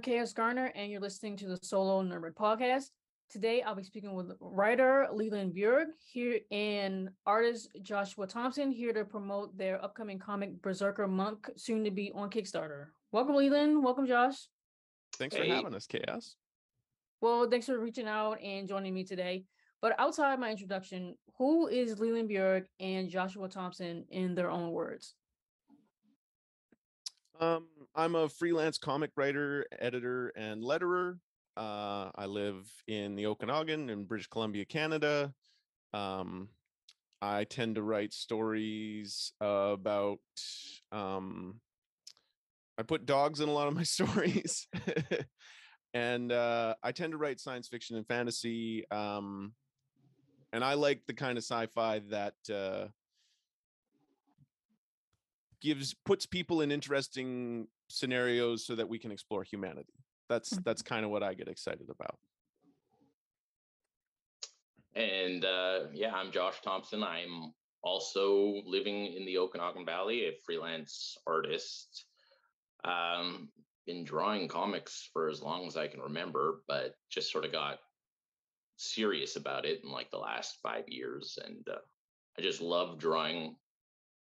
Hi, I'm KS Garner, and you're listening to the Solo Nerd podcast. Today, I'll be speaking with writer Leland Bjerg here and artist Joshua Thompson here to promote their upcoming comic Berserker Monk, soon to be on Kickstarter. Welcome, Leland. Welcome, Josh. Thanks hey. for having us, KS. Well, thanks for reaching out and joining me today. But outside my introduction, who is Leland Bjerg and Joshua Thompson in their own words? Um, I'm a freelance comic writer, editor, and letterer. Uh, I live in the Okanagan in British Columbia, Canada. Um, I tend to write stories about. Um, I put dogs in a lot of my stories, and uh, I tend to write science fiction and fantasy. Um, and I like the kind of sci-fi that uh, gives puts people in interesting scenarios so that we can explore humanity. That's mm-hmm. that's kind of what I get excited about. And uh, yeah, I'm Josh Thompson. I'm also living in the Okanagan Valley, a freelance artist. Um, been drawing comics for as long as I can remember, but just sort of got serious about it in like the last five years. And uh, I just love drawing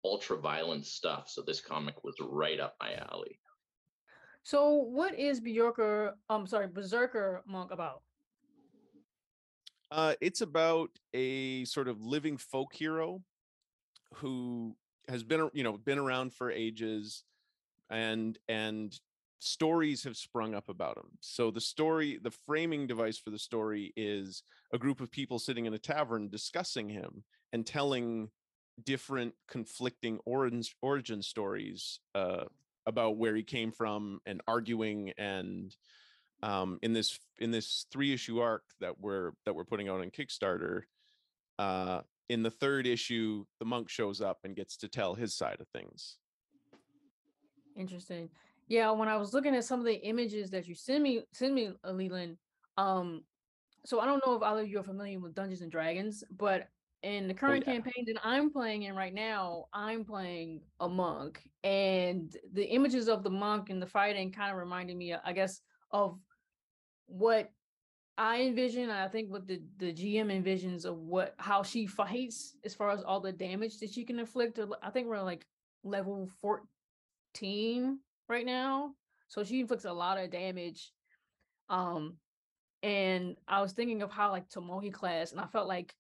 ultra violent stuff. So this comic was right up my alley. So what is Bjorker, I'm um, sorry, Berserker Monk about? Uh, it's about a sort of living folk hero who has been, you know, been around for ages and and stories have sprung up about him. So the story, the framing device for the story is a group of people sitting in a tavern discussing him and telling different conflicting origin origin stories uh, about where he came from and arguing and um, in this in this three issue arc that we're that we're putting out on Kickstarter. Uh, in the third issue, the monk shows up and gets to tell his side of things. Interesting. Yeah, when I was looking at some of the images that you send me, send me, uh, Leland. Um, so I don't know if either of you are familiar with Dungeons and Dragons, but in the oh, current oh, yeah. campaign that I'm playing in right now, I'm playing a monk, and the images of the monk and the fighting kind of reminded me, I guess, of what I envision. I think what the the GM envisions of what how she fights as far as all the damage that she can inflict. I think we're like level 14 right now, so she inflicts a lot of damage. Um, and I was thinking of how like Tomoe class, and I felt like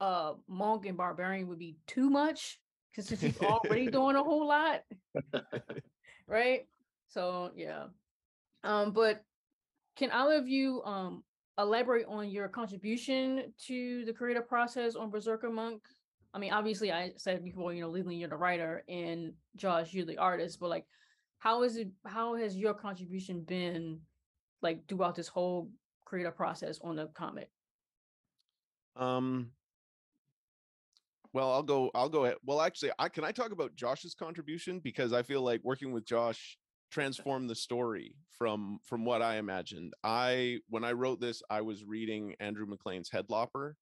uh monk and barbarian would be too much because he's already doing a whole lot. Right? So yeah. Um but can all of you um elaborate on your contribution to the creative process on berserker monk? I mean obviously i said before you know leland you're the writer and josh you're the artist but like how is it how has your contribution been like throughout this whole creative process on the comic? Um well, I'll go. I'll go ahead. Well, actually, I can I talk about Josh's contribution because I feel like working with Josh transformed the story from from what I imagined. I when I wrote this, I was reading Andrew MacLean's Headlopper,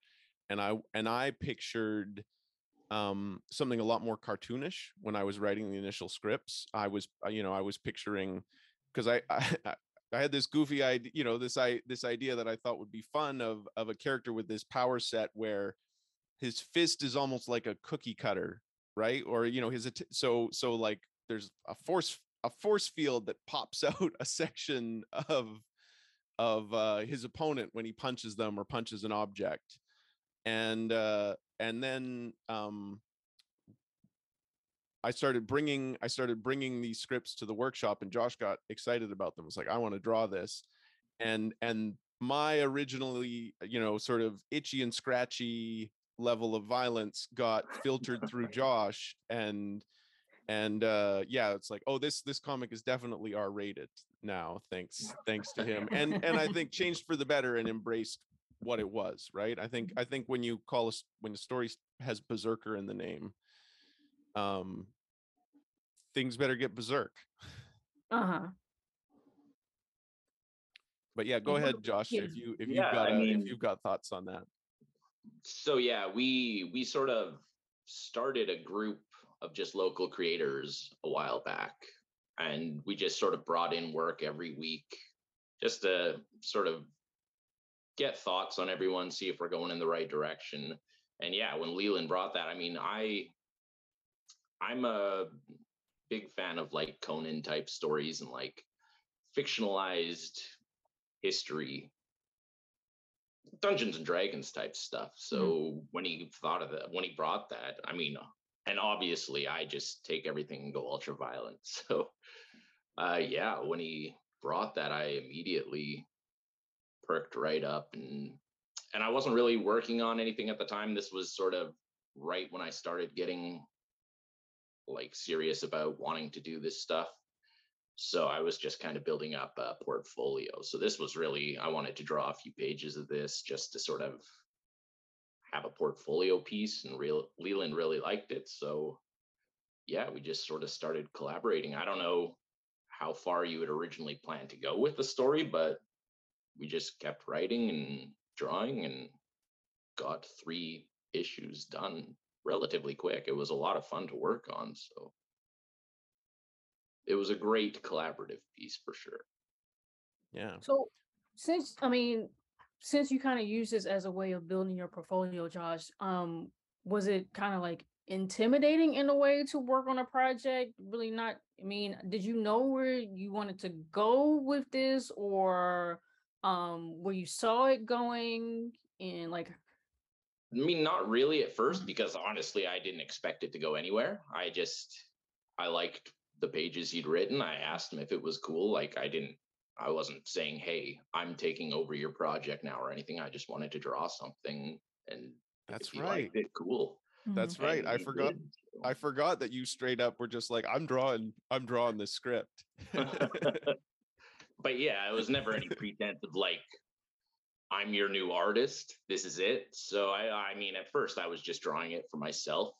and I and I pictured um something a lot more cartoonish when I was writing the initial scripts. I was uh, you know I was picturing because I, I I had this goofy idea, you know, this I this idea that I thought would be fun of of a character with this power set where his fist is almost like a cookie cutter right or you know his so so like there's a force a force field that pops out a section of of uh his opponent when he punches them or punches an object and uh and then um I started bringing I started bringing these scripts to the workshop and Josh got excited about them. It was like I want to draw this. And and my originally, you know, sort of itchy and scratchy level of violence got filtered through Josh and and uh yeah it's like oh this this comic is definitely r rated now thanks thanks to him. And and i think changed for the better and embraced what it was right? I think i think when you call us when a story has berserker in the name um things better get berserk. Uh-huh. But yeah go ahead josh if you if you've got mean, if you've got thoughts on that so yeah, we we sort of started a group of just local creators a while back. and we just sort of brought in work every week just to sort of get thoughts on everyone, see if we're going in the right direction. And yeah, when Leland brought that, I mean, I I'm a big fan of like Conan type stories and like fictionalized history Dungeons and Dragons type stuff. So mm-hmm. when he thought of that, when he brought that, I mean, and obviously I just take everything and go ultra violent. So uh yeah, when he brought that, I immediately perked right up and and I wasn't really working on anything at the time. This was sort of right when I started getting like serious about wanting to do this stuff. So I was just kind of building up a portfolio. So this was really I wanted to draw a few pages of this just to sort of have a portfolio piece and real Leland really liked it. So yeah, we just sort of started collaborating. I don't know how far you had originally planned to go with the story, but we just kept writing and drawing and got three issues done relatively quick. It was a lot of fun to work on. So it was a great collaborative piece for sure. Yeah. So since I mean, since you kind of use this as a way of building your portfolio, Josh, um, was it kind of like intimidating in a way to work on a project? Really not. I mean, did you know where you wanted to go with this, or um, where you saw it going, and like? I mean, not really at first, because honestly, I didn't expect it to go anywhere. I just I liked the pages he'd written. I asked him if it was cool. Like I didn't I wasn't saying, "Hey, I'm taking over your project now" or anything. I just wanted to draw something and that's right. It cool. That's mm-hmm. right. I forgot. Did, so. I forgot that you straight up were just like, "I'm drawing. I'm drawing this script." but yeah, it was never any pretense of like, "I'm your new artist. This is it." So I, I mean, at first I was just drawing it for myself,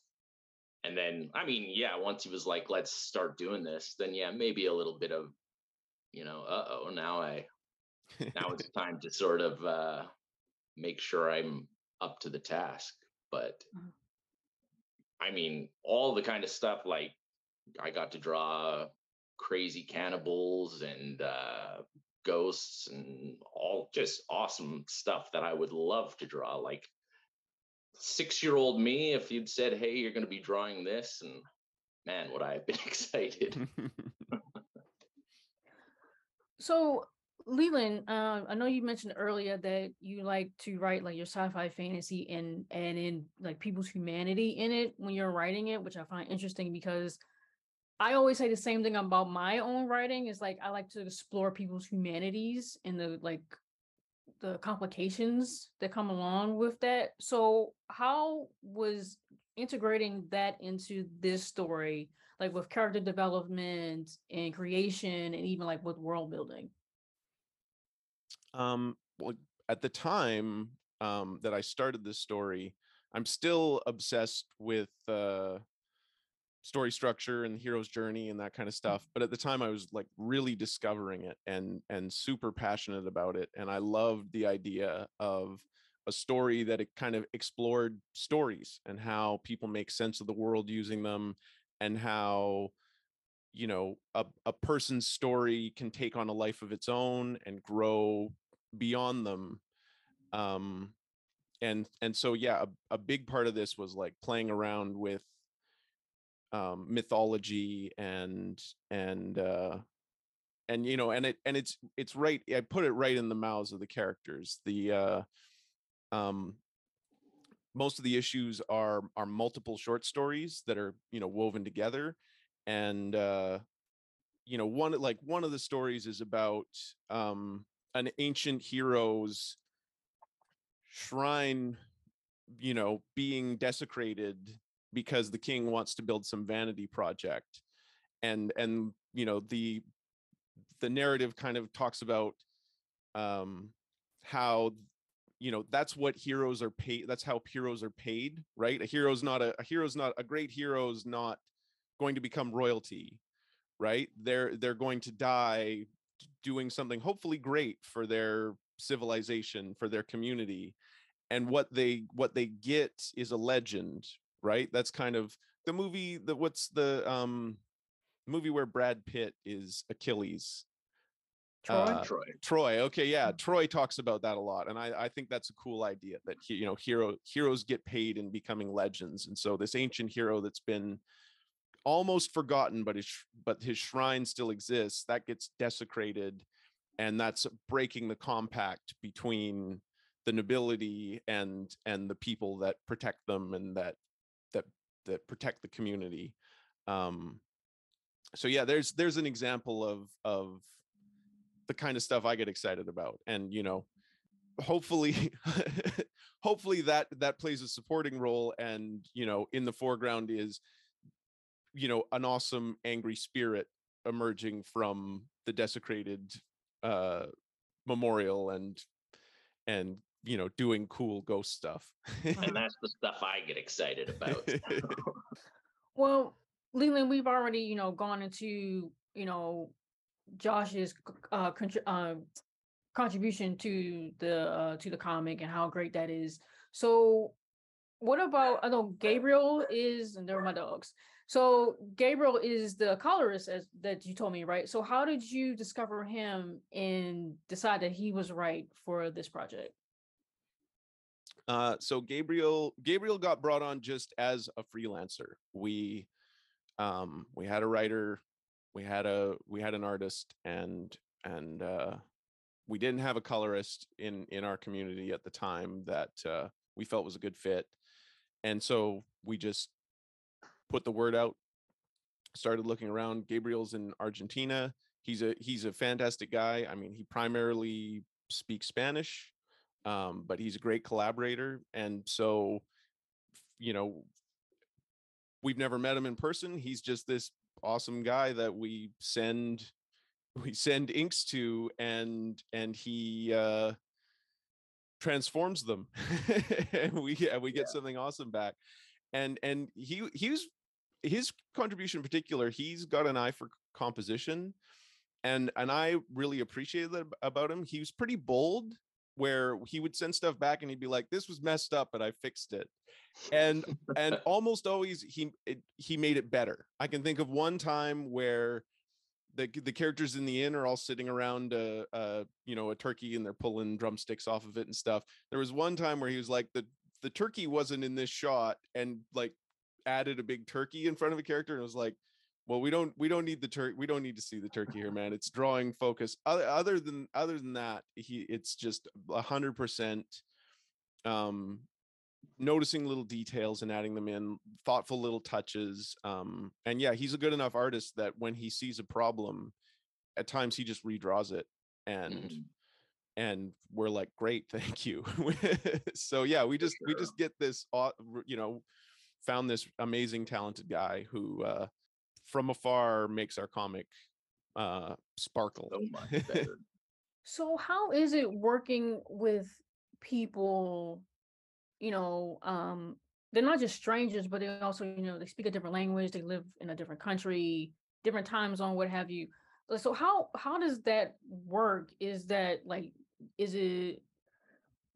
and then I mean, yeah, once he was like, "Let's start doing this," then yeah, maybe a little bit of, you know, uh oh, now I, now it's time to sort of uh make sure I'm up to the task. But mm-hmm. I mean, all the kind of stuff like I got to draw crazy cannibals and uh, ghosts and all just awesome stuff that I would love to draw. Like six year old me, if you'd said, Hey, you're going to be drawing this, and man, would I have been excited. so Leland, uh, I know you mentioned earlier that you like to write like your sci-fi fantasy and and in like people's humanity in it when you're writing it, which I find interesting because I always say the same thing about my own writing is like I like to explore people's humanities and the like the complications that come along with that. So how was integrating that into this story, like with character development and creation and even like with world building? Um, well, at the time um, that I started this story, I'm still obsessed with uh, story structure and the hero's journey and that kind of mm. stuff. But at the time, I was like really discovering it and and super passionate about it, and I loved the idea of a story that it kind of explored stories and how people make sense of the world using them and how you know a, a person's story can take on a life of its own and grow beyond them um and and so yeah a, a big part of this was like playing around with um mythology and and uh and you know and it and it's it's right i put it right in the mouths of the characters. The uh um most of the issues are are multiple short stories that are you know woven together. And uh you know one like one of the stories is about um an ancient hero's shrine you know being desecrated because the king wants to build some vanity project. And and you know the the narrative kind of talks about um how you know that's what heroes are paid that's how heroes are paid right? A hero's not a, a hero's not a great hero's not going to become royalty right? They're they're going to die doing something hopefully great for their civilization for their community. And what they what they get is a legend right that's kind of the movie the what's the um movie where Brad Pitt is Achilles. Troy? Uh, Troy. Troy. Okay, yeah. Mm. Troy talks about that a lot, and I, I think that's a cool idea that he, you know hero heroes get paid in becoming legends, and so this ancient hero that's been almost forgotten, but his but his shrine still exists. That gets desecrated, and that's breaking the compact between the nobility and and the people that protect them and that that that protect the community. Um, so yeah, there's there's an example of of the kind of stuff I get excited about. And you know, hopefully hopefully that that plays a supporting role and you know, in the foreground is you know, an awesome angry spirit emerging from the desecrated uh memorial and and you know, doing cool ghost stuff. And that's the stuff I get excited about. Well, Leland, we've already, you know, gone into, you know, Josh's uh, contri- uh contribution to the uh, to the comic and how great that is. So, what about? I know Gabriel is, and they're my dogs. So Gabriel is the colorist as that you told me, right? So how did you discover him and decide that he was right for this project? Uh, so Gabriel Gabriel got brought on just as a freelancer. We um, we had a writer, we had a we had an artist, and and uh, we didn't have a colorist in in our community at the time that uh, we felt was a good fit, and so we just put the word out. Started looking around. Gabriel's in Argentina. He's a he's a fantastic guy. I mean, he primarily speaks Spanish um, but he's a great collaborator. And so, you know, we've never met him in person. He's just this awesome guy that we send we send inks to and and he uh transforms them and we and we get something awesome back and and he he was his contribution in particular he's got an eye for composition and and i really appreciated that about him he was pretty bold where he would send stuff back and he'd be like this was messed up but i fixed it. And and almost always he it, he made it better. I can think of one time where the the characters in the inn are all sitting around a, a you know a turkey and they're pulling drumsticks off of it and stuff. There was one time where he was like the the turkey wasn't in this shot and like added a big turkey in front of a character and it was like well we don't we don't need the turkey we don't need to see the turkey here man. It's drawing focus. Other, other than other than that he it's just a hundred percent um noticing little details and adding them in thoughtful little touches um and yeah he's a good enough artist that when he sees a problem at times he just redraws it and Mhm. and we're like great thank you. So yeah we just we just get this you know found this amazing talented guy who uh from afar makes our comic uh sparkle So much better. So how is it working with people, you know, um, they're not just strangers, but they also, you know, they speak a different language, they live in a different country, different time zone, what have you. Uh, So how how does that work? Is that like is it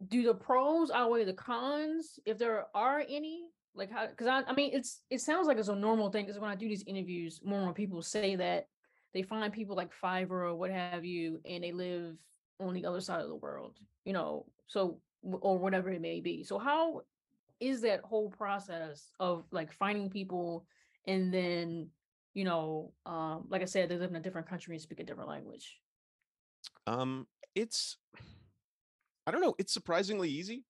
do the pros outweigh the cons if there are any? Like how because I, I mean it's it sounds like it's a normal thing because when I do these interviews, more and more people say that they find people like Fiverr or what have you, and they live on the other side of the world, you know, so or whatever it may be. So how is that whole process of like finding people and then, you know, um, like I said, they live in a different country and speak a different language. Um, it's I don't know. It's surprisingly easy.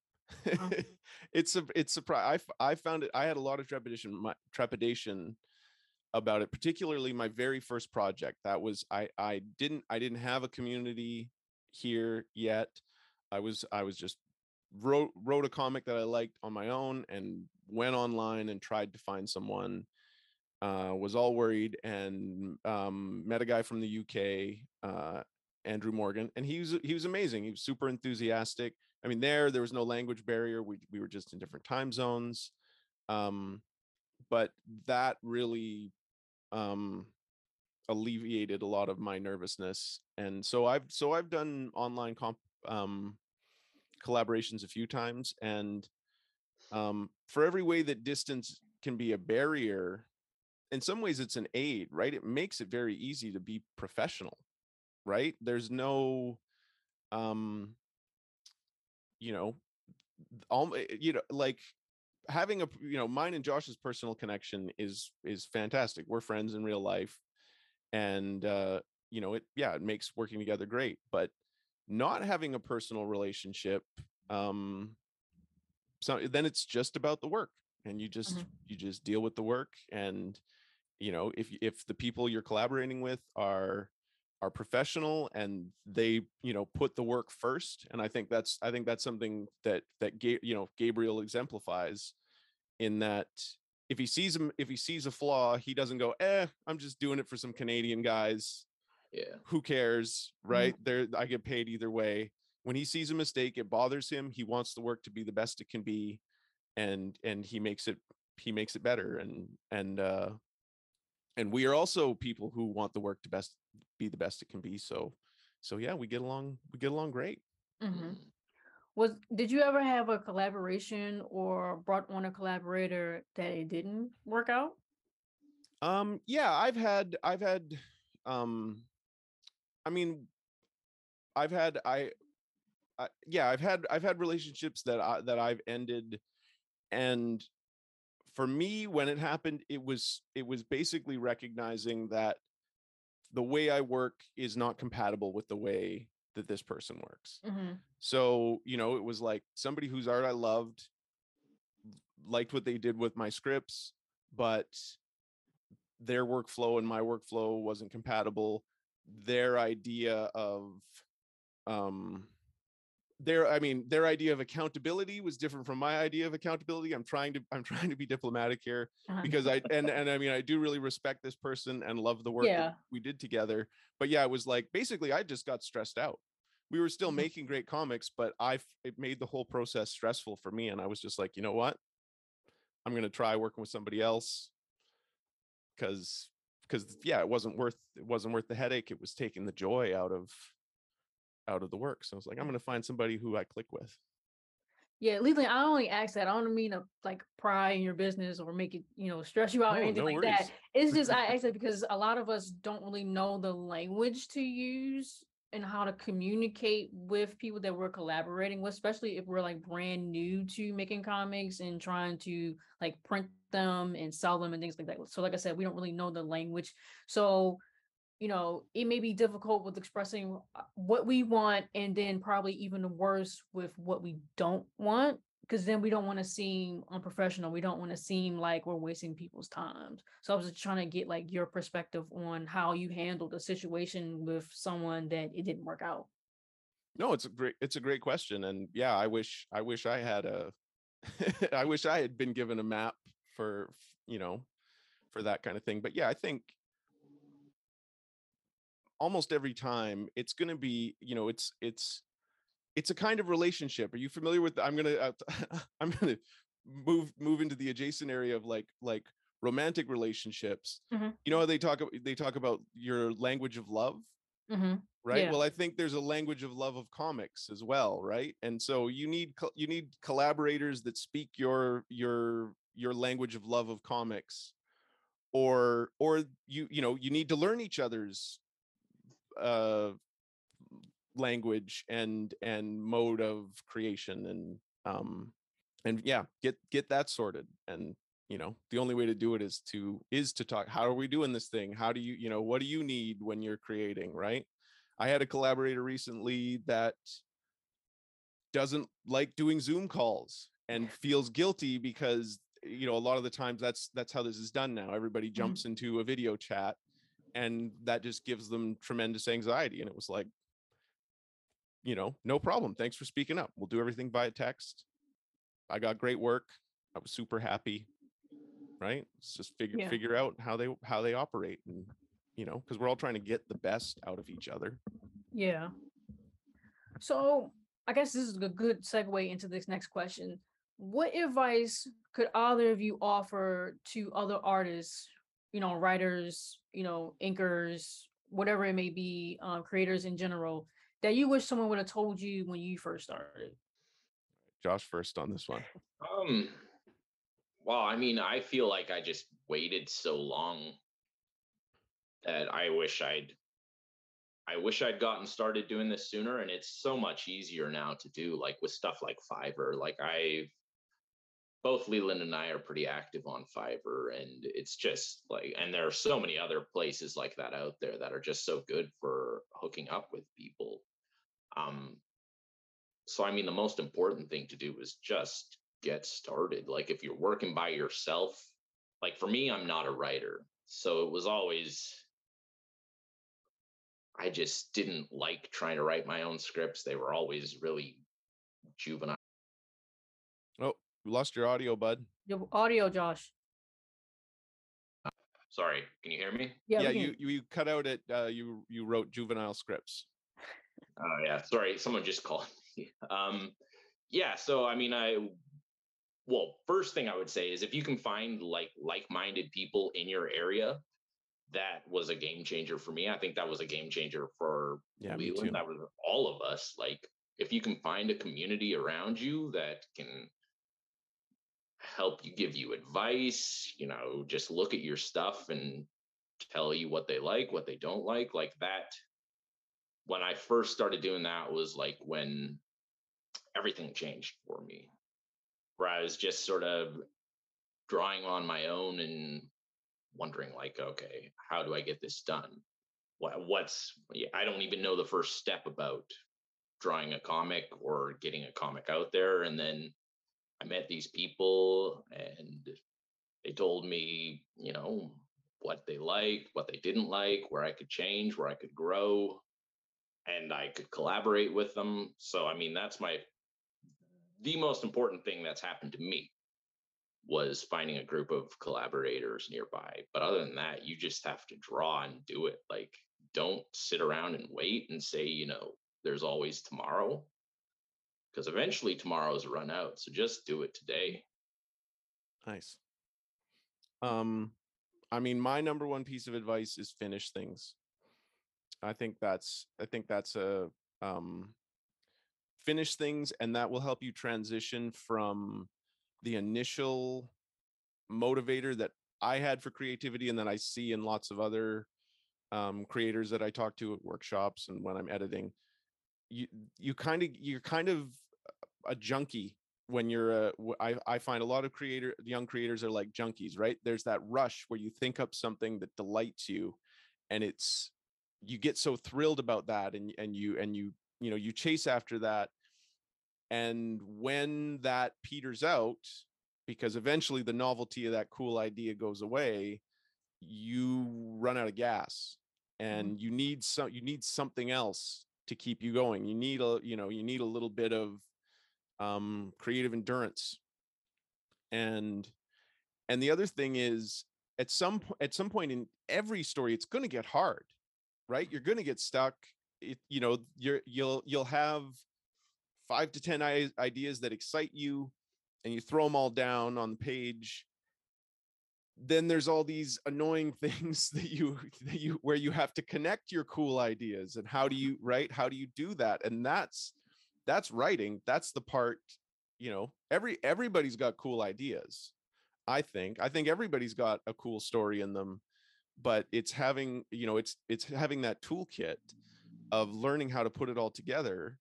Uh-huh. it's a it's surprise. I I found it. I had a lot of trepidation my, trepidation about it, particularly my very first project. That was I I didn't I didn't have a community here yet. I was I was just wrote wrote a comic that I liked on my own and went online and tried to find someone. Uh, was all worried and um, met a guy from the UK, uh, Andrew Morgan, and he was he was amazing. He was super enthusiastic. I mean, there there was no language barrier. We we were just in different time zones, um, but that really um, alleviated a lot of my nervousness. And so I've so I've done online comp um, collaborations a few times, and um, for every way that distance can be a barrier, in some ways it's an aid right it makes it very easy to be professional right there's no um you know all eh, you know like having a you know mine and josh's personal connection is is fantastic we're friends in real life and uh you know it yeah it makes working together great but not having a personal relationship um so then it's just about the work and you just Mhm. you just deal with the work and you know if if the people you're collaborating with are are professional and they you know put the work first and i think that's i think that's something that that Ga- you know gabriel exemplifies in that if he sees him if he sees a flaw he doesn't go eh i'm just doing it for some canadian guys. Yeah. who cares? Right? There i get paid either way. When he sees a mistake it bothers him. He wants the work to be the best it can be and and he makes it he makes it better and and uh and we are also people who want the work to best be the best it can be so so yeah we get along we get along great Mhm. Was did you ever have a collaboration or brought on a collaborator that it didn't work out? Um, yeah, I've had, I've had, um, I mean, I've had, I, I, yeah, I've had, I've had relationships that I, that I've ended, and for me, when it happened, it was, it was basically recognizing that the way I work is not compatible with the way that this person works. Mm-hmm. So, you know, it was like somebody whose art I loved, liked what they did with my scripts, but their workflow and my workflow wasn't compatible. Their idea of, um, their, I mean, their idea of accountability was different from my idea of accountability. I'm trying to, I'm trying to be diplomatic here Uh-huh. because I and and I mean I do really respect this person and love the work Yeah. that we did together. But yeah, it was like basically I just got stressed out. We were still Mhm. making great comics, but i it made the whole process stressful for me, and I was just like, you know what, I'm gonna try working with somebody else because because yeah, it wasn't worth it wasn't worth the headache. It was taking the joy out of out of the work. So I was like, I'm gonna find somebody who I click with. Yeah, Leland, I only ask that. I don't mean to like pry in your business or make it, you know, stress you out or anything no like that. It's just I ask that because a lot of us don't really know the language to use and how to communicate with people that we're collaborating with, especially if we're like brand new to making comics and trying to like print them and sell them and things like that. So, like I said, we don't really know the language. So, you know, it may be difficult with expressing uh, what we want and then probably even worse with what we don't want because then we don't want to seem unprofessional. We don't want to seem like we're wasting people's time. So I was just trying to get like your perspective on how you handled a situation with someone that it didn't work out. No, it's a great it's a great question, and yeah, I wish I wish I had a I wish I had been given a map for you know for that kind of thing. But yeah, I think almost every time it's going to be you know it's it's it's a kind of relationship. Are you familiar with? I'm gonna uh, I'm gonna move move into the adjacent area of like like romantic relationships. Mhm. You know, how they talk they talk about your language of love Mm-hmm. right Yeah. well i think there's a language of love of comics as well right and so you need you need collaborators that speak your your your language of love of comics or or you you know you need to learn each other's uh language and and mode of creation and um and yeah get get that sorted. And you know the only way to do it is to is to talk how are we doing this thing? How do you you know what do you need when you're creating? Right? I had a collaborator recently that doesn't like doing zoom calls and feels guilty because you know a lot of the times that's that's how this is done now. Everybody jumps into a video chat and that just gives them tremendous anxiety and it was like you know no problem thanks for speaking up we'll do everything via text i got great work i was super happy right let's just figure Yeah. figure out how they how they operate and you know because we're all trying to get the best out of each other Yeah. So I guess this is a good segue into this next question. What advice could either of you offer to other artists, you know, writers, you know, inkers, whatever it may be, um, creators in general, that you wish someone would have told you when you first started? josh first on this one Um, well, I mean, I feel like I just waited so long that I wish I'd I wish I'd gotten started doing this sooner and it's so much easier now to do like with stuff like Fiverr. Like I both Leland and I are pretty active on Fiverr and it's just like and there are so many other places like that out there that are just so good for hooking up with people. Um so I mean the most important thing to do is just get started. Like if you're working by yourself, like for me I'm not a writer. So it was always I just didn't like trying to write my own scripts. They were always really juvenile. Oh, you lost your audio, bud. Your audio, Josh. Sorry, can you hear me? Yeah, we you, can- you you cut out it. Uh, you you wrote juvenile scripts. Oh yeah, sorry, someone just called me. Um, yeah, so I mean, I well, first thing I would say is if you can find like like-minded people in your area, that was a game changer for me. I think that was a game changer for Yeah, me Leland. too. That was all of us. Like, if you can find a community around you that can help you, give you advice, you know, just look at your stuff and tell you what they like, what they don't like, like that. When I first started doing that was like when everything changed for me, where I was just sort of drawing on my own and wondering like okay how do i get this done what what's i don't even know the first step about drawing a comic or getting a comic out there and then i met these people and they told me you know what they liked what they didn't like where i could change where i could grow and i could collaborate with them so i mean that's my the most important thing that's happened to me was finding a group of collaborators nearby. But other than that, you just have to draw and do it. Like, don't sit around and wait and say, you know, there's always tomorrow. Because eventually tomorrow's run out. So just do it today. Nice. Um, I mean, my number one piece of advice is finish things. I think that's I think that's a um finish things and that will help you transition from the initial motivator that I had for creativity and that I see in lots of other um creators that I talk to at workshops and when I'm editing. You you kind of you're kind of a junkie when you're a w- I, I find a lot of creator young creators are like junkies right? There's that rush where you think up something that delights you and it's you get so thrilled about that and and you and you you know you chase after that and when that peters out because eventually the novelty of that cool idea goes away you run out of gas mm-hmm. and you need some you need something else to keep you going. You need a you know you need a little bit of um creative endurance. And and the other thing is at some at some point in every story it's going to get hard right? You're going to get stuck. It, you know you're you'll you'll have five to ten i- ideas that excite you and you throw them all down on the page then there's all these annoying things that you that you where you have to connect your cool ideas and how do you right how do you do that? And that's that's writing that's the part you know every everybody's got cool ideas i think. I think everybody's got a cool story in them but it's having you know it's it's having that toolkit of learning how to put it all together.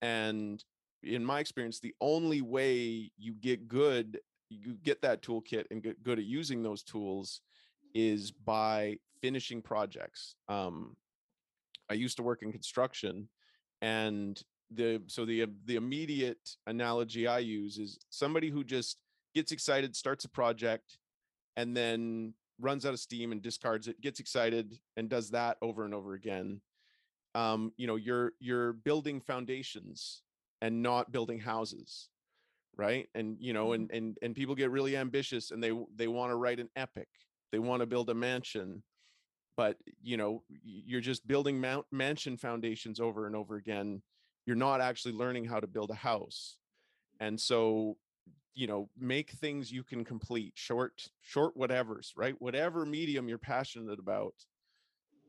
And in my experience the only way you get good you get that toolkit and get good at using those tools is by finishing projects. Um i used to work in construction and the so the the immediate analogy i use is somebody who just gets excited starts a project and then runs out of steam and discards it gets excited and does that over and over again. Um you know you're you're building foundations and not building houses right? And you know mm-hmm. and and and people get really ambitious and they they want to write an epic. They want to build a mansion but you know you're just building mount mansion foundations over and over again. You're not actually learning how to build a house. And so you know make things you can complete short short whatevers right? Whatever medium you're passionate about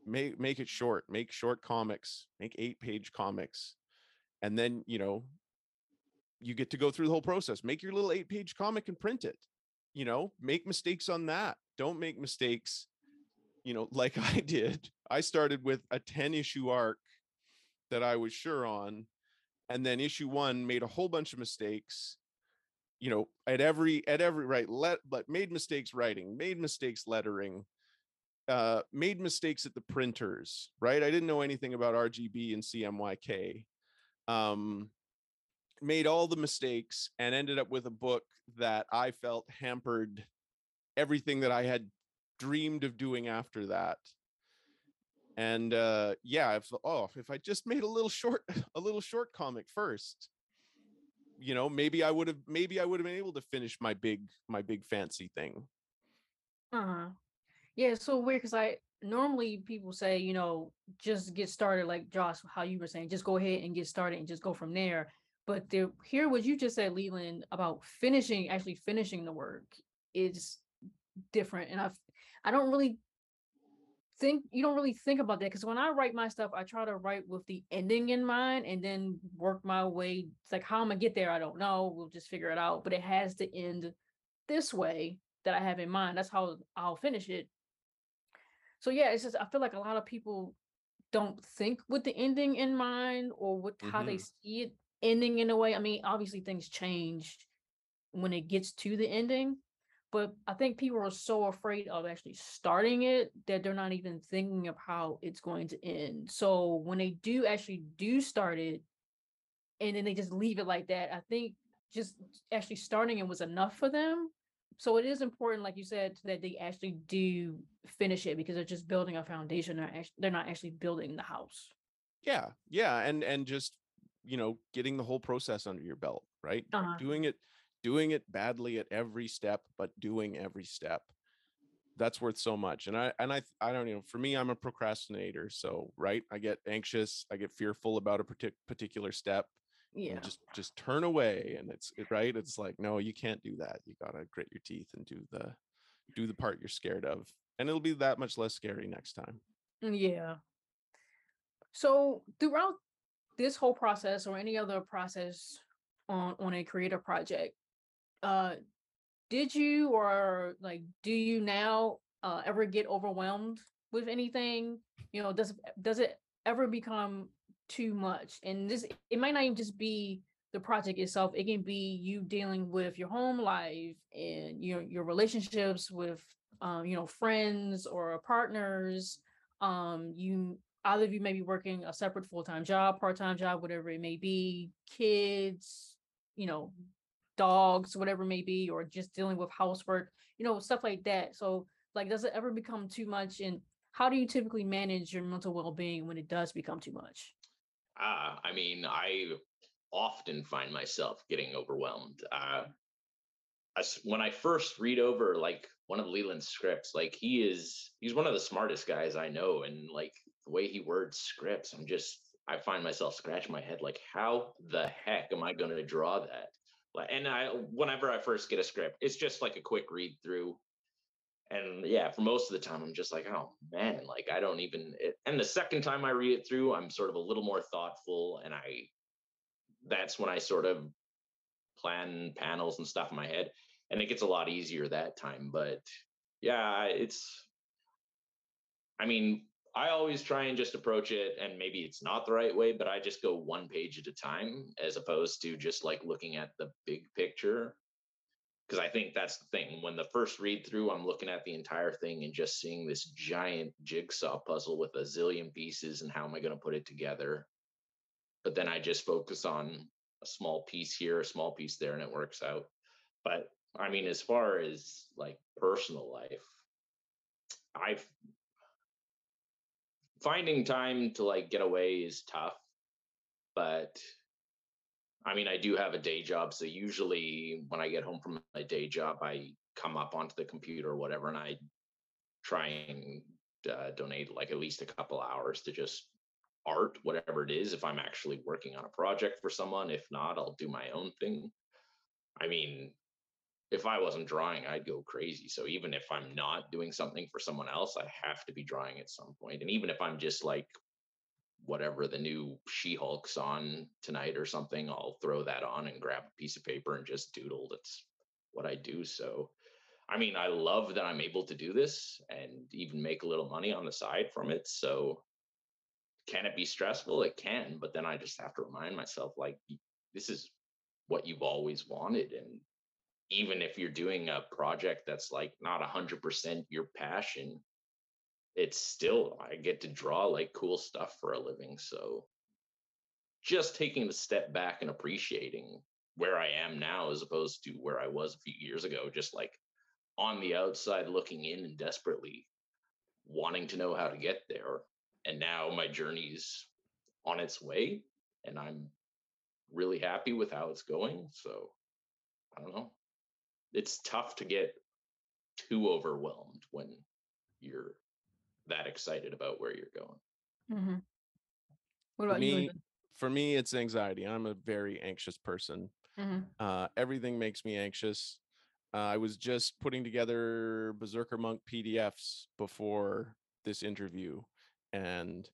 make make it short. Make short comics. Make eight page comics. And then you know you get to go through the whole process make your little eight page comic and print it you know, make mistakes on that. Don't make mistakes, you know, like I did. I started with a 10 issue arc that I was sure on. And then issue one made a whole bunch of mistakes, you know, at every at every right let but made mistakes writing, made mistakes lettering, uh, made mistakes at the printers, right? I didn't know anything about RGB and CMYK. Um, made all the mistakes and ended up with a book that I felt hampered everything that I had dreamed of doing after that. And uh yeah, if oh, if I just made a little short a little short comic first, you know, maybe I would have maybe I would have been able to finish my big my big fancy thing. Uh-huh. Yeah, it's so weird because I normally people say, you know, just get started, like Josh, how you were saying, just go ahead and get started and just go from there. But to hear what you just said, Leland, about finishing, actually finishing the work is different. And I've I don't really think you don't really think about that because when I write my stuff, I try to write with the ending in mind and then work my way. It's like how I'm gonna get there, I don't know. We'll just figure it out. But it has to end this way that I have in mind. That's how I'll finish it. So yeah, it's just I feel like a lot of people don't think with the ending in mind or with how they Mhm. see it ending in a way. I mean, obviously things change when it gets to the ending, but I think people are so afraid of actually starting it that they're not even thinking of how it's going to end. So when they do actually do start it and then they just leave it like that, I think just actually starting it was enough for them. So it is important, like you said, that they actually do finish it because they're just building a foundation. They're actually, they're not actually building the house. Yeah, yeah, and and just you know getting the whole process under your belt, right? Uh-huh. Doing it, doing it badly at every step, but doing every step. That's worth so much. And I and I I don't you know. For me, I'm a procrastinator, so right, I get anxious, I get fearful about a partic- particular step, Yeah. just just turn away. And it's right. It's like no, you can't do that. You gotta grit your teeth and do the do the part you're scared of, and it'll be that much less scary next time. Yeah. So throughout this whole process or any other process on on a creative project, uh did you or like do you now uh ever get overwhelmed with anything? You know, does does it ever become too much? And this it might not even just be the project itself. It can be you dealing with your home life and your your relationships with um, you know, friends or partners um you either of you may be working a separate full-time job part-time job whatever it may be kids you know dogs whatever it may be or just dealing with housework you know stuff like that so like does it ever become too much and how do you typically manage your mental well-being when it does become too much Uh, I mean, I often find myself getting overwhelmed. Uh, as- when I first read over like one of Leland's scripts, like he is, he's one of the smartest guys I know, and like the way he words scripts, I'm just, I find myself scratching my head, like how the heck am I going to draw that? Like, and I, whenever I first get a script, it's just like a quick read through, and yeah, for most of the time, I'm just like, oh man, like I don't even. It, and the second time I read it through, I'm sort of a little more thoughtful, and I that's when I sort of plan panels and stuff in my head, and it gets a lot easier that time. But yeah, it's. I mean, I always try and just approach it, and maybe it's not the right way, but I just go one page at a time as opposed to just like looking at the big picture because I think that's the thing. When the first read through, I'm looking at the entire thing and just seeing this giant jigsaw puzzle with a zillion pieces and how am I going to put it together? But then I just focus on a small piece here, a small piece there, and it works out. But I mean, as far as like personal life, I've finding time to like get away is tough, but I mean, I do have a day job, so usually when I get home from my day job, I come up onto the computer or whatever, and I try and uh, donate like at least a couple hours to just art, whatever it is. If I'm actually working on a project for someone, if not, I'll do my own thing. I mean, if I wasn't drawing, I'd go crazy. So even if I'm not doing something for someone else, I have to be drawing at some point. And even if I'm just like whatever the new She-Hulk's on tonight or something, I'll throw that on and grab a piece of paper and just doodle. That's what I do. So I mean, I love that I'm able to do this and even make a little money on the side from it. So, can it be stressful? It can, but then I just have to remind myself like, this is what you've always wanted. And even if you're doing a project that's like not 100% your passion, it's still, I get to draw like cool stuff for a living. So, just taking a step back and appreciating where I am now as opposed to where I was a few years ago, just like on the outside looking in and desperately wanting to know how to get there. And now my journey's on its way and I'm really happy with how it's going. So I don't know. It's tough to get too overwhelmed when you're that excited about where you're going. Mm-hmm. What For about you? me, Ethan? for me, it's anxiety. I'm a very anxious person. Mhm. Uh, everything makes me anxious. Uh, I was just putting together Berserker Monk PDFs before this interview, and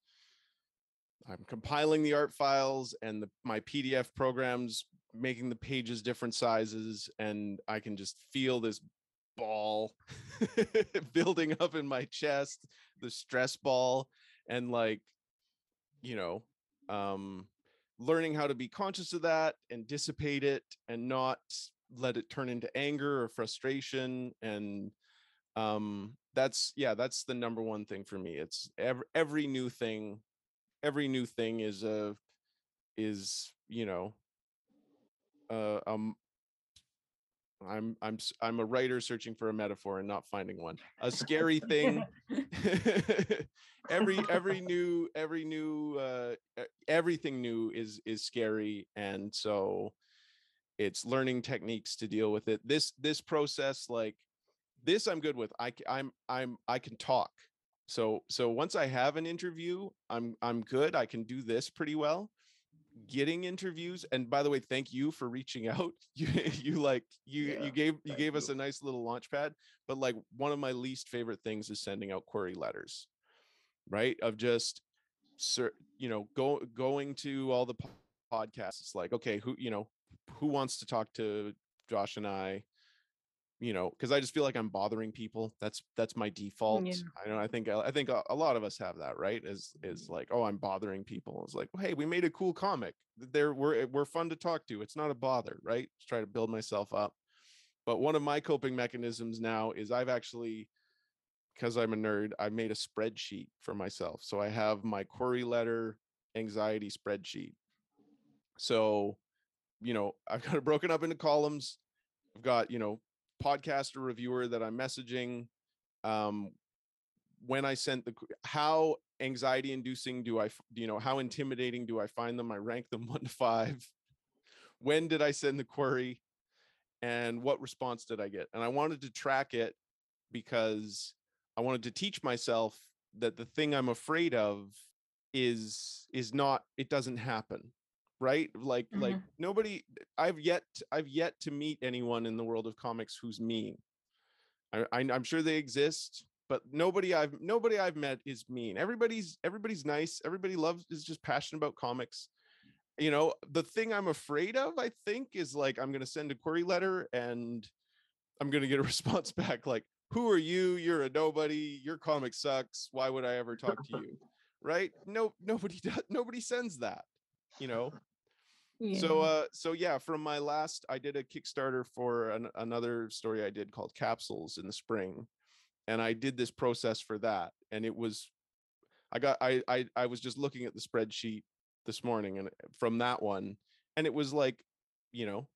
I'm compiling the art files and the, my PDF programs making the pages different sizes, and I can just feel this ball building up in my chest, the stress ball, and like, you know, um, learning how to be conscious of that and dissipate it and not let it turn into anger or frustration and um that's yeah that's the number one thing for me. It's every every new thing every new thing is a is you know uh um i'm i'm i'm a writer searching for a metaphor and not finding one. A scary thing every every new every new uh everything new is is scary and so it's learning techniques to deal with it. This this process like this i'm good with. I I'm i'm i can talk. So so once i have an interview i'm i'm good. I can do this pretty well getting interviews and by the way thank you for reaching out. You you like you Yeah, you gave you gave us a nice little launch pad but like one of my least favorite things is sending out query letters right? Of just sir you know go going to all the podcasts it's like okay who you know who wants to talk to josh and i you know because i just feel like i'm bothering people that's that's my default Yeah. i know i think uh, i think a, a lot of us have that right is is mm-hmm. like oh i'm bothering people it's like well, hey we made a cool comic they're we're eh, we're fun to talk to it's not a bother right just try to build myself up. But one of my coping mechanisms now is i've actually because i'm a nerd i made a spreadsheet for myself so i have my query letter anxiety spreadsheet. So you know i've got it broken up into columns i've got you know podcaster reviewer that i'm messaging um when i sent the how anxiety inducing do i you know how intimidating do i find them? I rank them one to five. When did i send the query? And what response did i get? And i wanted to track it because i wanted to teach myself that the thing i'm afraid of is is not it doesn't happen right? Like like mm-hmm. nobody i've yet i've yet to meet anyone in the world of comics who's mean. I, I i'm sure they exist but nobody i've nobody i've met is mean. Everybody's everybody's nice. Everybody loves is just passionate about comics. You know the thing i'm afraid of i think is like i'm going to send a query letter and i'm going to get a response back like who are you? You're a nobody. Your comic sucks. Why would i ever talk to you? Right? No nobody does nobody sends that you know Yeah. so uh so yeah from my last i did a kickstarter for an, another story i did called capsules in the spring and i did this process for that and it was i got i i, I was just looking at the spreadsheet this morning and from that one and it was like you know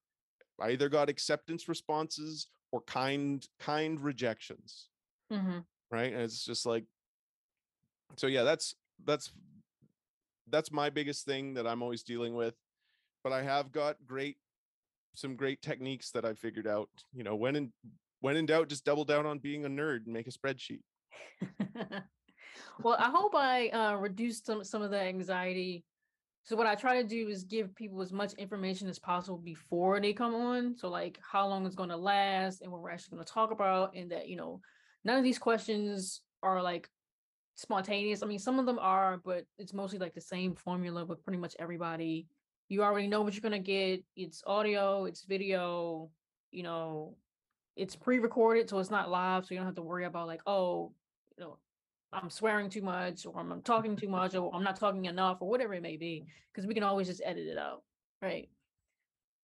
i either got acceptance responses or kind kind rejections Mhm. right and it's just like so yeah that's that's that's my biggest thing that i'm always dealing with but i have got great some great techniques that i figured out you know when in when in doubt just double down on being a nerd and make a spreadsheet well, I hope I uh, reduced some some of the anxiety. So what I try to do is give people as much information as possible before they come on. So like how long it's going to last and what we're actually going to talk about, and that you know none of these questions are like spontaneous. I mean, some of them are, but it's mostly like the same formula with pretty much everybody. You already know what you're gonna get. It's audio, it's video, you know, it's pre-recorded, so it's not live, so you don't have to worry about like, oh, you know, I'm swearing too much, or I'm talking too much, or I'm not talking enough, or whatever it may be, because we can always just edit it out, right?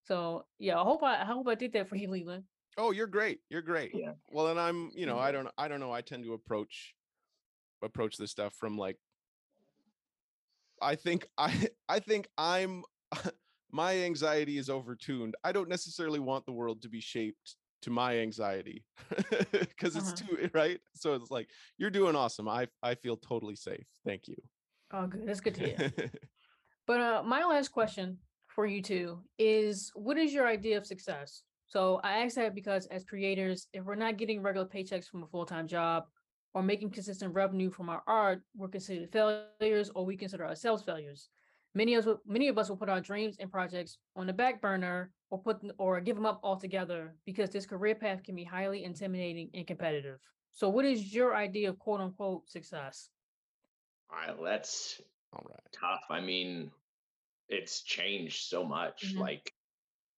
So yeah, I hope I, I hope I did that for you, Leland. Oh, you're great. You're great. Yeah. Well, and I'm, you know, Mhm. I don't, I don't know. I tend to approach, approach this stuff from like, I think I, I think I'm, my anxiety is overtuned. I don't necessarily want the world to be shaped to my anxiety because it's Uh-huh. too right. So it's like you're doing awesome. I, I feel totally safe. Thank you. Oh, good. That's good to hear. But uh, my last question for you two is what is your idea of success? So I ask that because as creators, if we're not getting regular paychecks from a full-time job or making consistent revenue from our art, we're considered failures or we consider ourselves failures. Many of us, many of us will put our dreams and projects on the back burner or put or give them up altogether because this career path can be highly intimidating and competitive. So what is your idea of quote unquote success? I, that's All right. tough. I mean, it's changed so much. Mhm. Like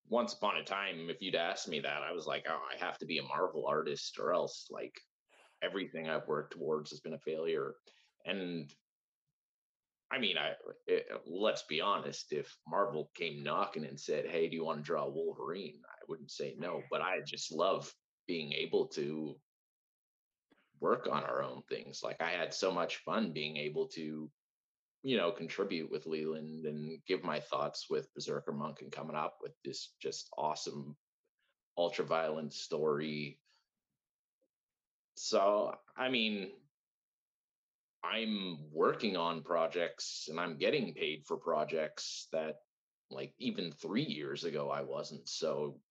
once upon a time, if you'd asked me that, I was like, oh, I have to be a Marvel artist or else like everything I've worked towards has been a failure. And I mean, I it, let's be honest, if Marvel came knocking and said, "Hey, do you want to draw Wolverine?" I wouldn't say no, but I just love being able to work on our own things. Like I had so much fun being able to you know, contribute with Leland and give my thoughts with Berserker Monk and coming up with this just awesome ultra violent story. So, I mean, I'm working on projects and I'm getting paid for projects that, like, even three years ago, I wasn't. So,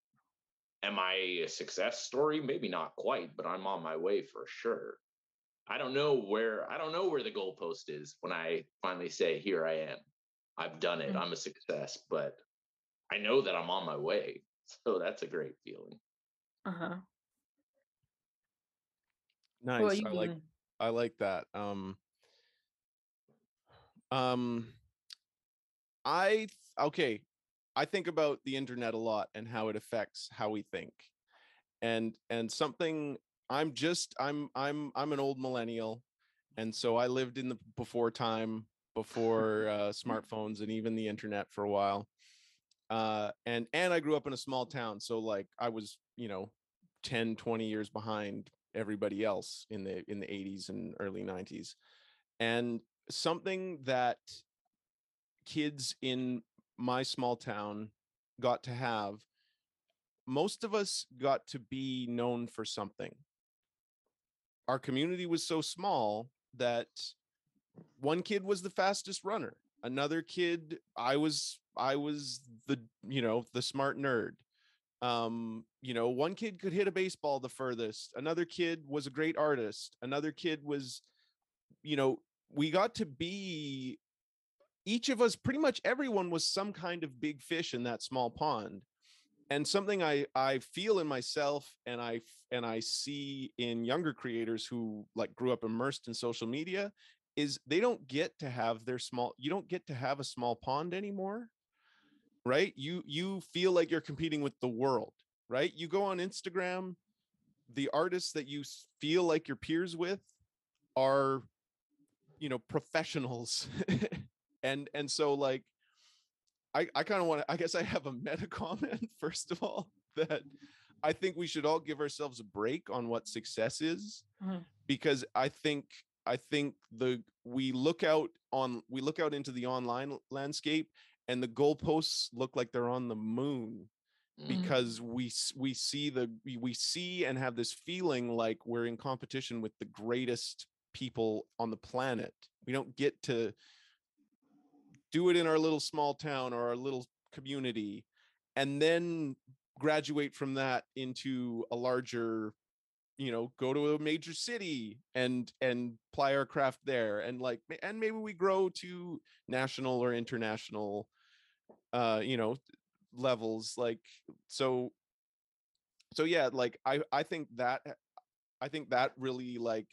am I a success story? Maybe not quite, but I'm on my way for sure. I don't know where I don't know where the goalpost is when I finally say, "Here I am. I've done it. Mm. I'm a success." But I know that I'm on my way, so that's a great feeling. Uh-huh. Nice. What about you, I like I like that. Um um I okay, I think about the internet a lot and how it affects how we think. And and something I'm just I'm I'm I'm an old millennial and so I lived in the before time before uh smartphones and even the internet for a while. Uh and and I grew up in a small town so like I was, you know, 10 20 years behind everybody else in the in the 80s and early 90s and something that kids in my small town got to have most of us got to be known for something. Our community was so small that one kid was the fastest runner another kid i was i was the you know the smart nerd. Um you know one kid could hit a baseball the furthest another kid was a great artist another kid was you know we got to be each of us pretty much everyone was some kind of big fish in that small pond. And something i i feel in myself and i and i see in younger creators who like grew up immersed in social media is they don't get to have their small you don't get to have a small pond anymore right? You you feel like you're competing with the world right? You go on instagram the artists that you feel like your peers with are you know professionals and and so like i i kind of want to i guess i have a meta comment first of all that i think we should all give ourselves a break on what success is Mhm. because i think i think the we look out on we look out into the online landscape and the goalposts look like they're on the moon Mm. because we we see the we see and have this feeling like we're in competition with the greatest people on the planet. We don't get to do it in our little small town or our little community and then graduate from that into a larger you know go to a major city and and ply our craft there and like and maybe we grow to national or international uh you know levels like so so yeah like i i think that i think that really like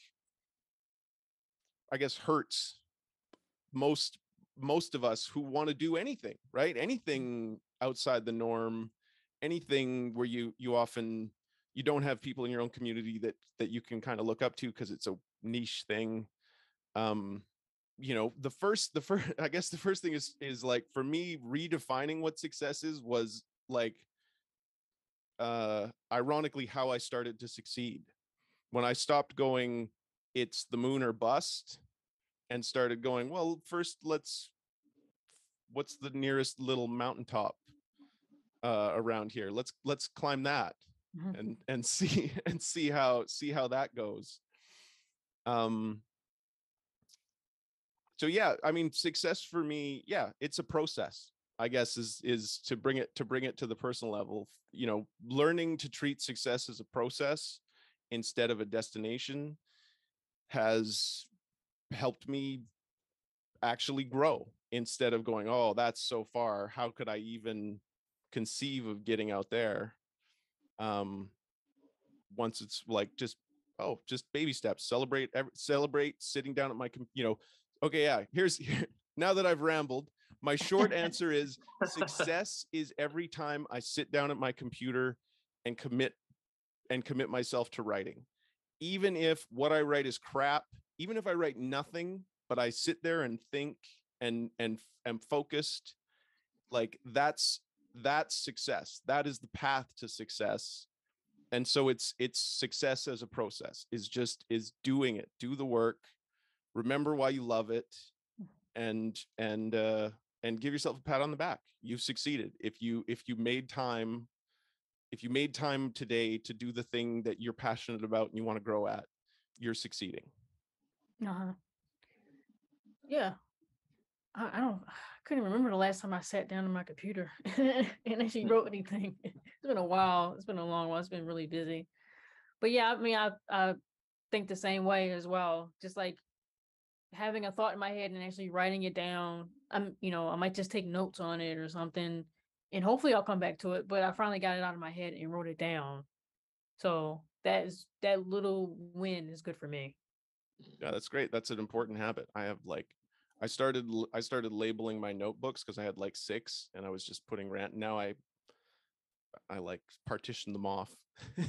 i guess hurts most most of us who want to do anything right? Anything outside the norm anything where you you often you don't have people in your own community that that you can kind of look up to because it's a niche thing. Um you know the first the first i guess the first thing is is like for me redefining what success is was like uh ironically how i started to succeed. When i stopped going it's the moon or bust and started going well first let's what's the nearest little mountaintop uh around here let's let's climb that Mhm. and and see and see how see how that goes um so yeah i mean success for me yeah it's a process i guess is is to bring it to bring it to the personal level you know learning to treat success as a process instead of a destination has helped me actually grow instead of going oh that's so far. How could i even conceive of getting out there? Um once it's like just oh just baby steps. Celebrate every, celebrate sitting down at my you know okay yeah here's here, now that i've rambled my short answer is success is every time i sit down at my computer and commit and commit myself to writing even if what i write is crap even if i write nothing but i sit there and think and and am focused like that's that's success. That is the path to success. And so it's it's success as a process is just is doing it. Do the work. Remember why you love it and and uh and give yourself a pat on the back. You've succeeded. If you if you made time if you made time today to do the thing that you're passionate about and you want to grow at you're succeeding Uh-huh. Yeah. I, I don't I couldn't remember the last time I sat down on my computer and actually wrote anything. It's been a while. It's been a long while. It's been really busy. But yeah, I mean I I think the same way as well. Just like having a thought in my head and actually writing it down. I'm you know, I might just take notes on it or something and hopefully I'll come back to it. But I finally got it out of my head and wrote it down. So that is that little win is good for me. yeah that's great that's an important habit i have like i started I started labeling my notebooks because i had like six and i was just putting rant now i i like partition them off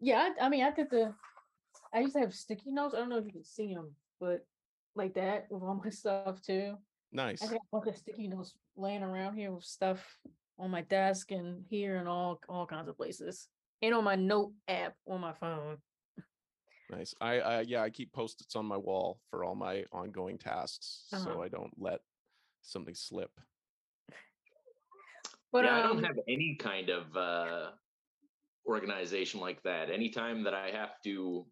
Yeah, I, I mean, I did the. I used to have sticky notes. I don't know if you can see them, but like that with all my stuff too. nice I got a bunch of sticky notes laying around here with stuff on my desk and here and all all kinds of places, and on my note app on my phone. Nice. I, I yeah, I keep post-its on my wall for all my ongoing tasks so Uh-huh. I don't let something slip. But yeah, I um, don't have any kind of uh, organization like that. Anytime that I have to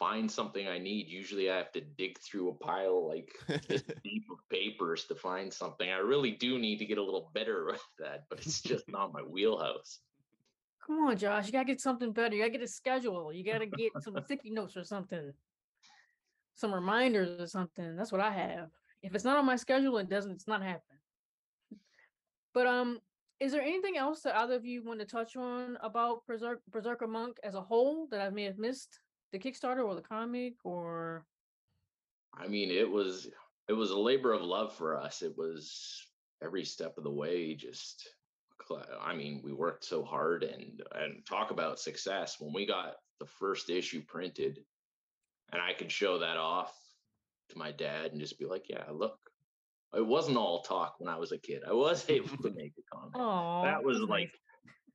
find something I need, usually I have to dig through a pile like this deep of papers to find something. I really do need to get a little better at that, but it's just not my wheelhouse. come on, Josh, you gotta get something better. You gotta get a schedule. You gotta get some sticky notes or something, some reminders or something. That's what I have. If it's not on my schedule, it doesn't. It's not happening. But um, is there anything else that either of you want to touch on about Berserk, Berserker Monk as a whole that I may have missed? The Kickstarter or the comic or I mean, it was it was a labor of love for us. It was every step of the way just I mean, we worked so hard and and talk about success when we got the first issue printed and I could show that off to my dad and just be like, "Yeah, look. It wasn't all talk when I was a kid. I was able to make a comic." oh, that was like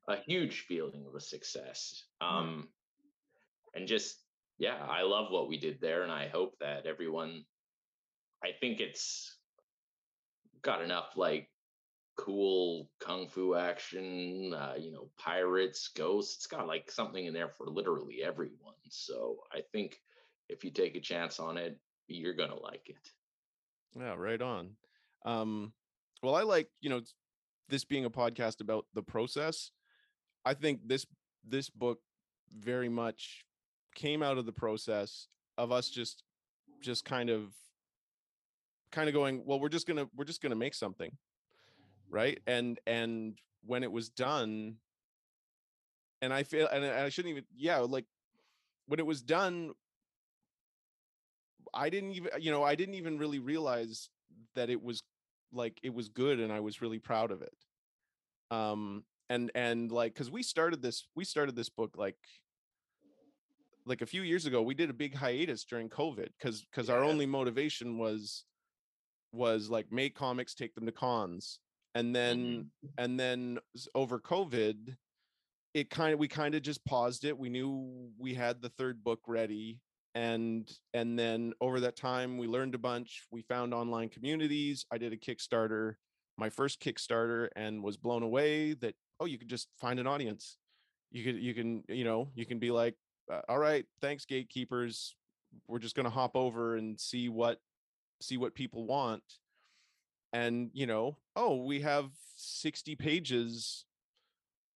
a huge feeling of a success. Um, and just yeah, I love what we did there, and I hope that everyone. I think it's got enough like cool kung fu action, uh, you know, pirates, ghosts. It's got like something in there for literally everyone. So I think if you take a chance on it, you're gonna like it. Yeah, right on. Um, well, I like, you know, this being a podcast about the process. I think this this book very much came out of the process of us just just kind of kind of going, well, we're just gonna we're just gonna make something. Right. And and when it was done, and I feel and I shouldn't even, yeah, like when it was done, I didn't even, you know, I didn't even really realize that it was like it was good and I was really proud of it. Um and and like because we started this we started this book like like a few years ago we did a big hiatus during covid because because our only motivation was was like make comics take them to cons and then Mhm. and then over covid it kind of we kind of just paused it we knew we had the third book ready and and then over that time we learned a bunch we found online communities i did a kickstarter my first kickstarter and was blown away that oh you could just find an audience. You could you can you know you can be like uh, all right thanks gatekeepers. We're just going to hop over and see what see what people want. And you know oh we have 60 pages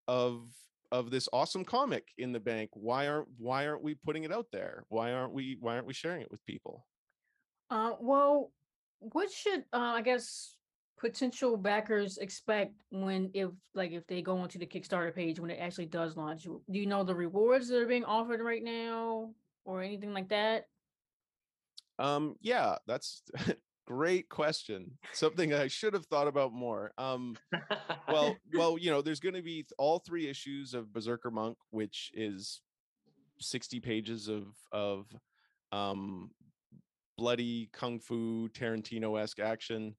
of of this awesome comic in the bank. Why aren't why aren't we putting it out there? Why aren't we why aren't we sharing it with people? Uh, well, what should uh, I guess potential backers expect when if like if they go onto the Kickstarter page when it actually does launch? Do you know the rewards that are being offered right now or anything like that? um yeah that's great question something i should have thought about more um well well you know there's going to be all three issues of berserker monk which is 60 pages of of um bloody kung fu tarantino-esque action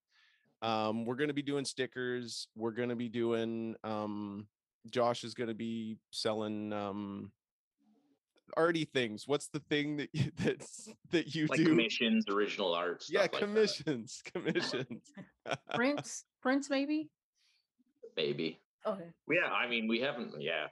um we're going to be doing stickers we're going to be doing um josh is going to be selling um arty things what's the thing that you, that's that you like do commissions, original art. yeah stuff like commissions commissions prints, Prince, maybe. maybe. Okay. Yeah, I mean, we haven't. Yeah,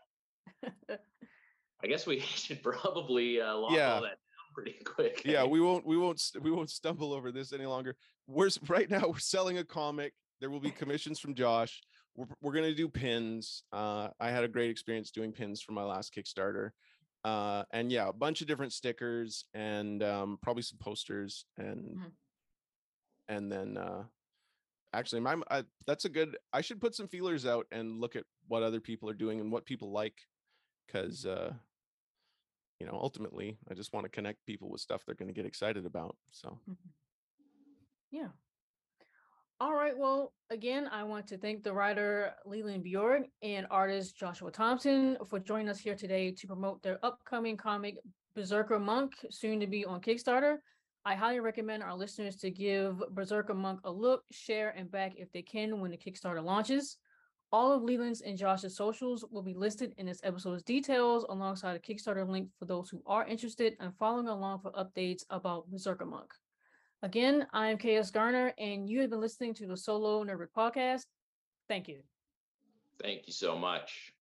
I guess we should probably uh, lock Yeah. all that down pretty quick. yeah we won't we won't we won't stumble over this any longer we're right now we're selling a comic there will be commissions from josh we're, we're going to do pins uh i had a great experience doing pins for my last kickstarter uh and yeah a bunch of different stickers and um probably some posters and Mhm. and then uh actually my I, that's a good i should put some feelers out and look at what other people are doing and what people like because uh you know ultimately i just want to connect people with stuff they're going to get excited about so Mhm. Yeah. All right. Well, again, I want to thank the writer Leland Bjork and artist Joshua Thompson for joining us here today to promote their upcoming comic Berserker Monk, soon to be on Kickstarter. I highly recommend our listeners to give Berserker Monk a look, share, and back if they can when the Kickstarter launches. All of Leland's and Josh's socials will be listed in this episode's details alongside a Kickstarter link for those who are interested and following along for updates about Berserker Monk. Again, I'm KS Garner, and you have been listening to the Solo Nerd podcast. Thank you. Thank you so much.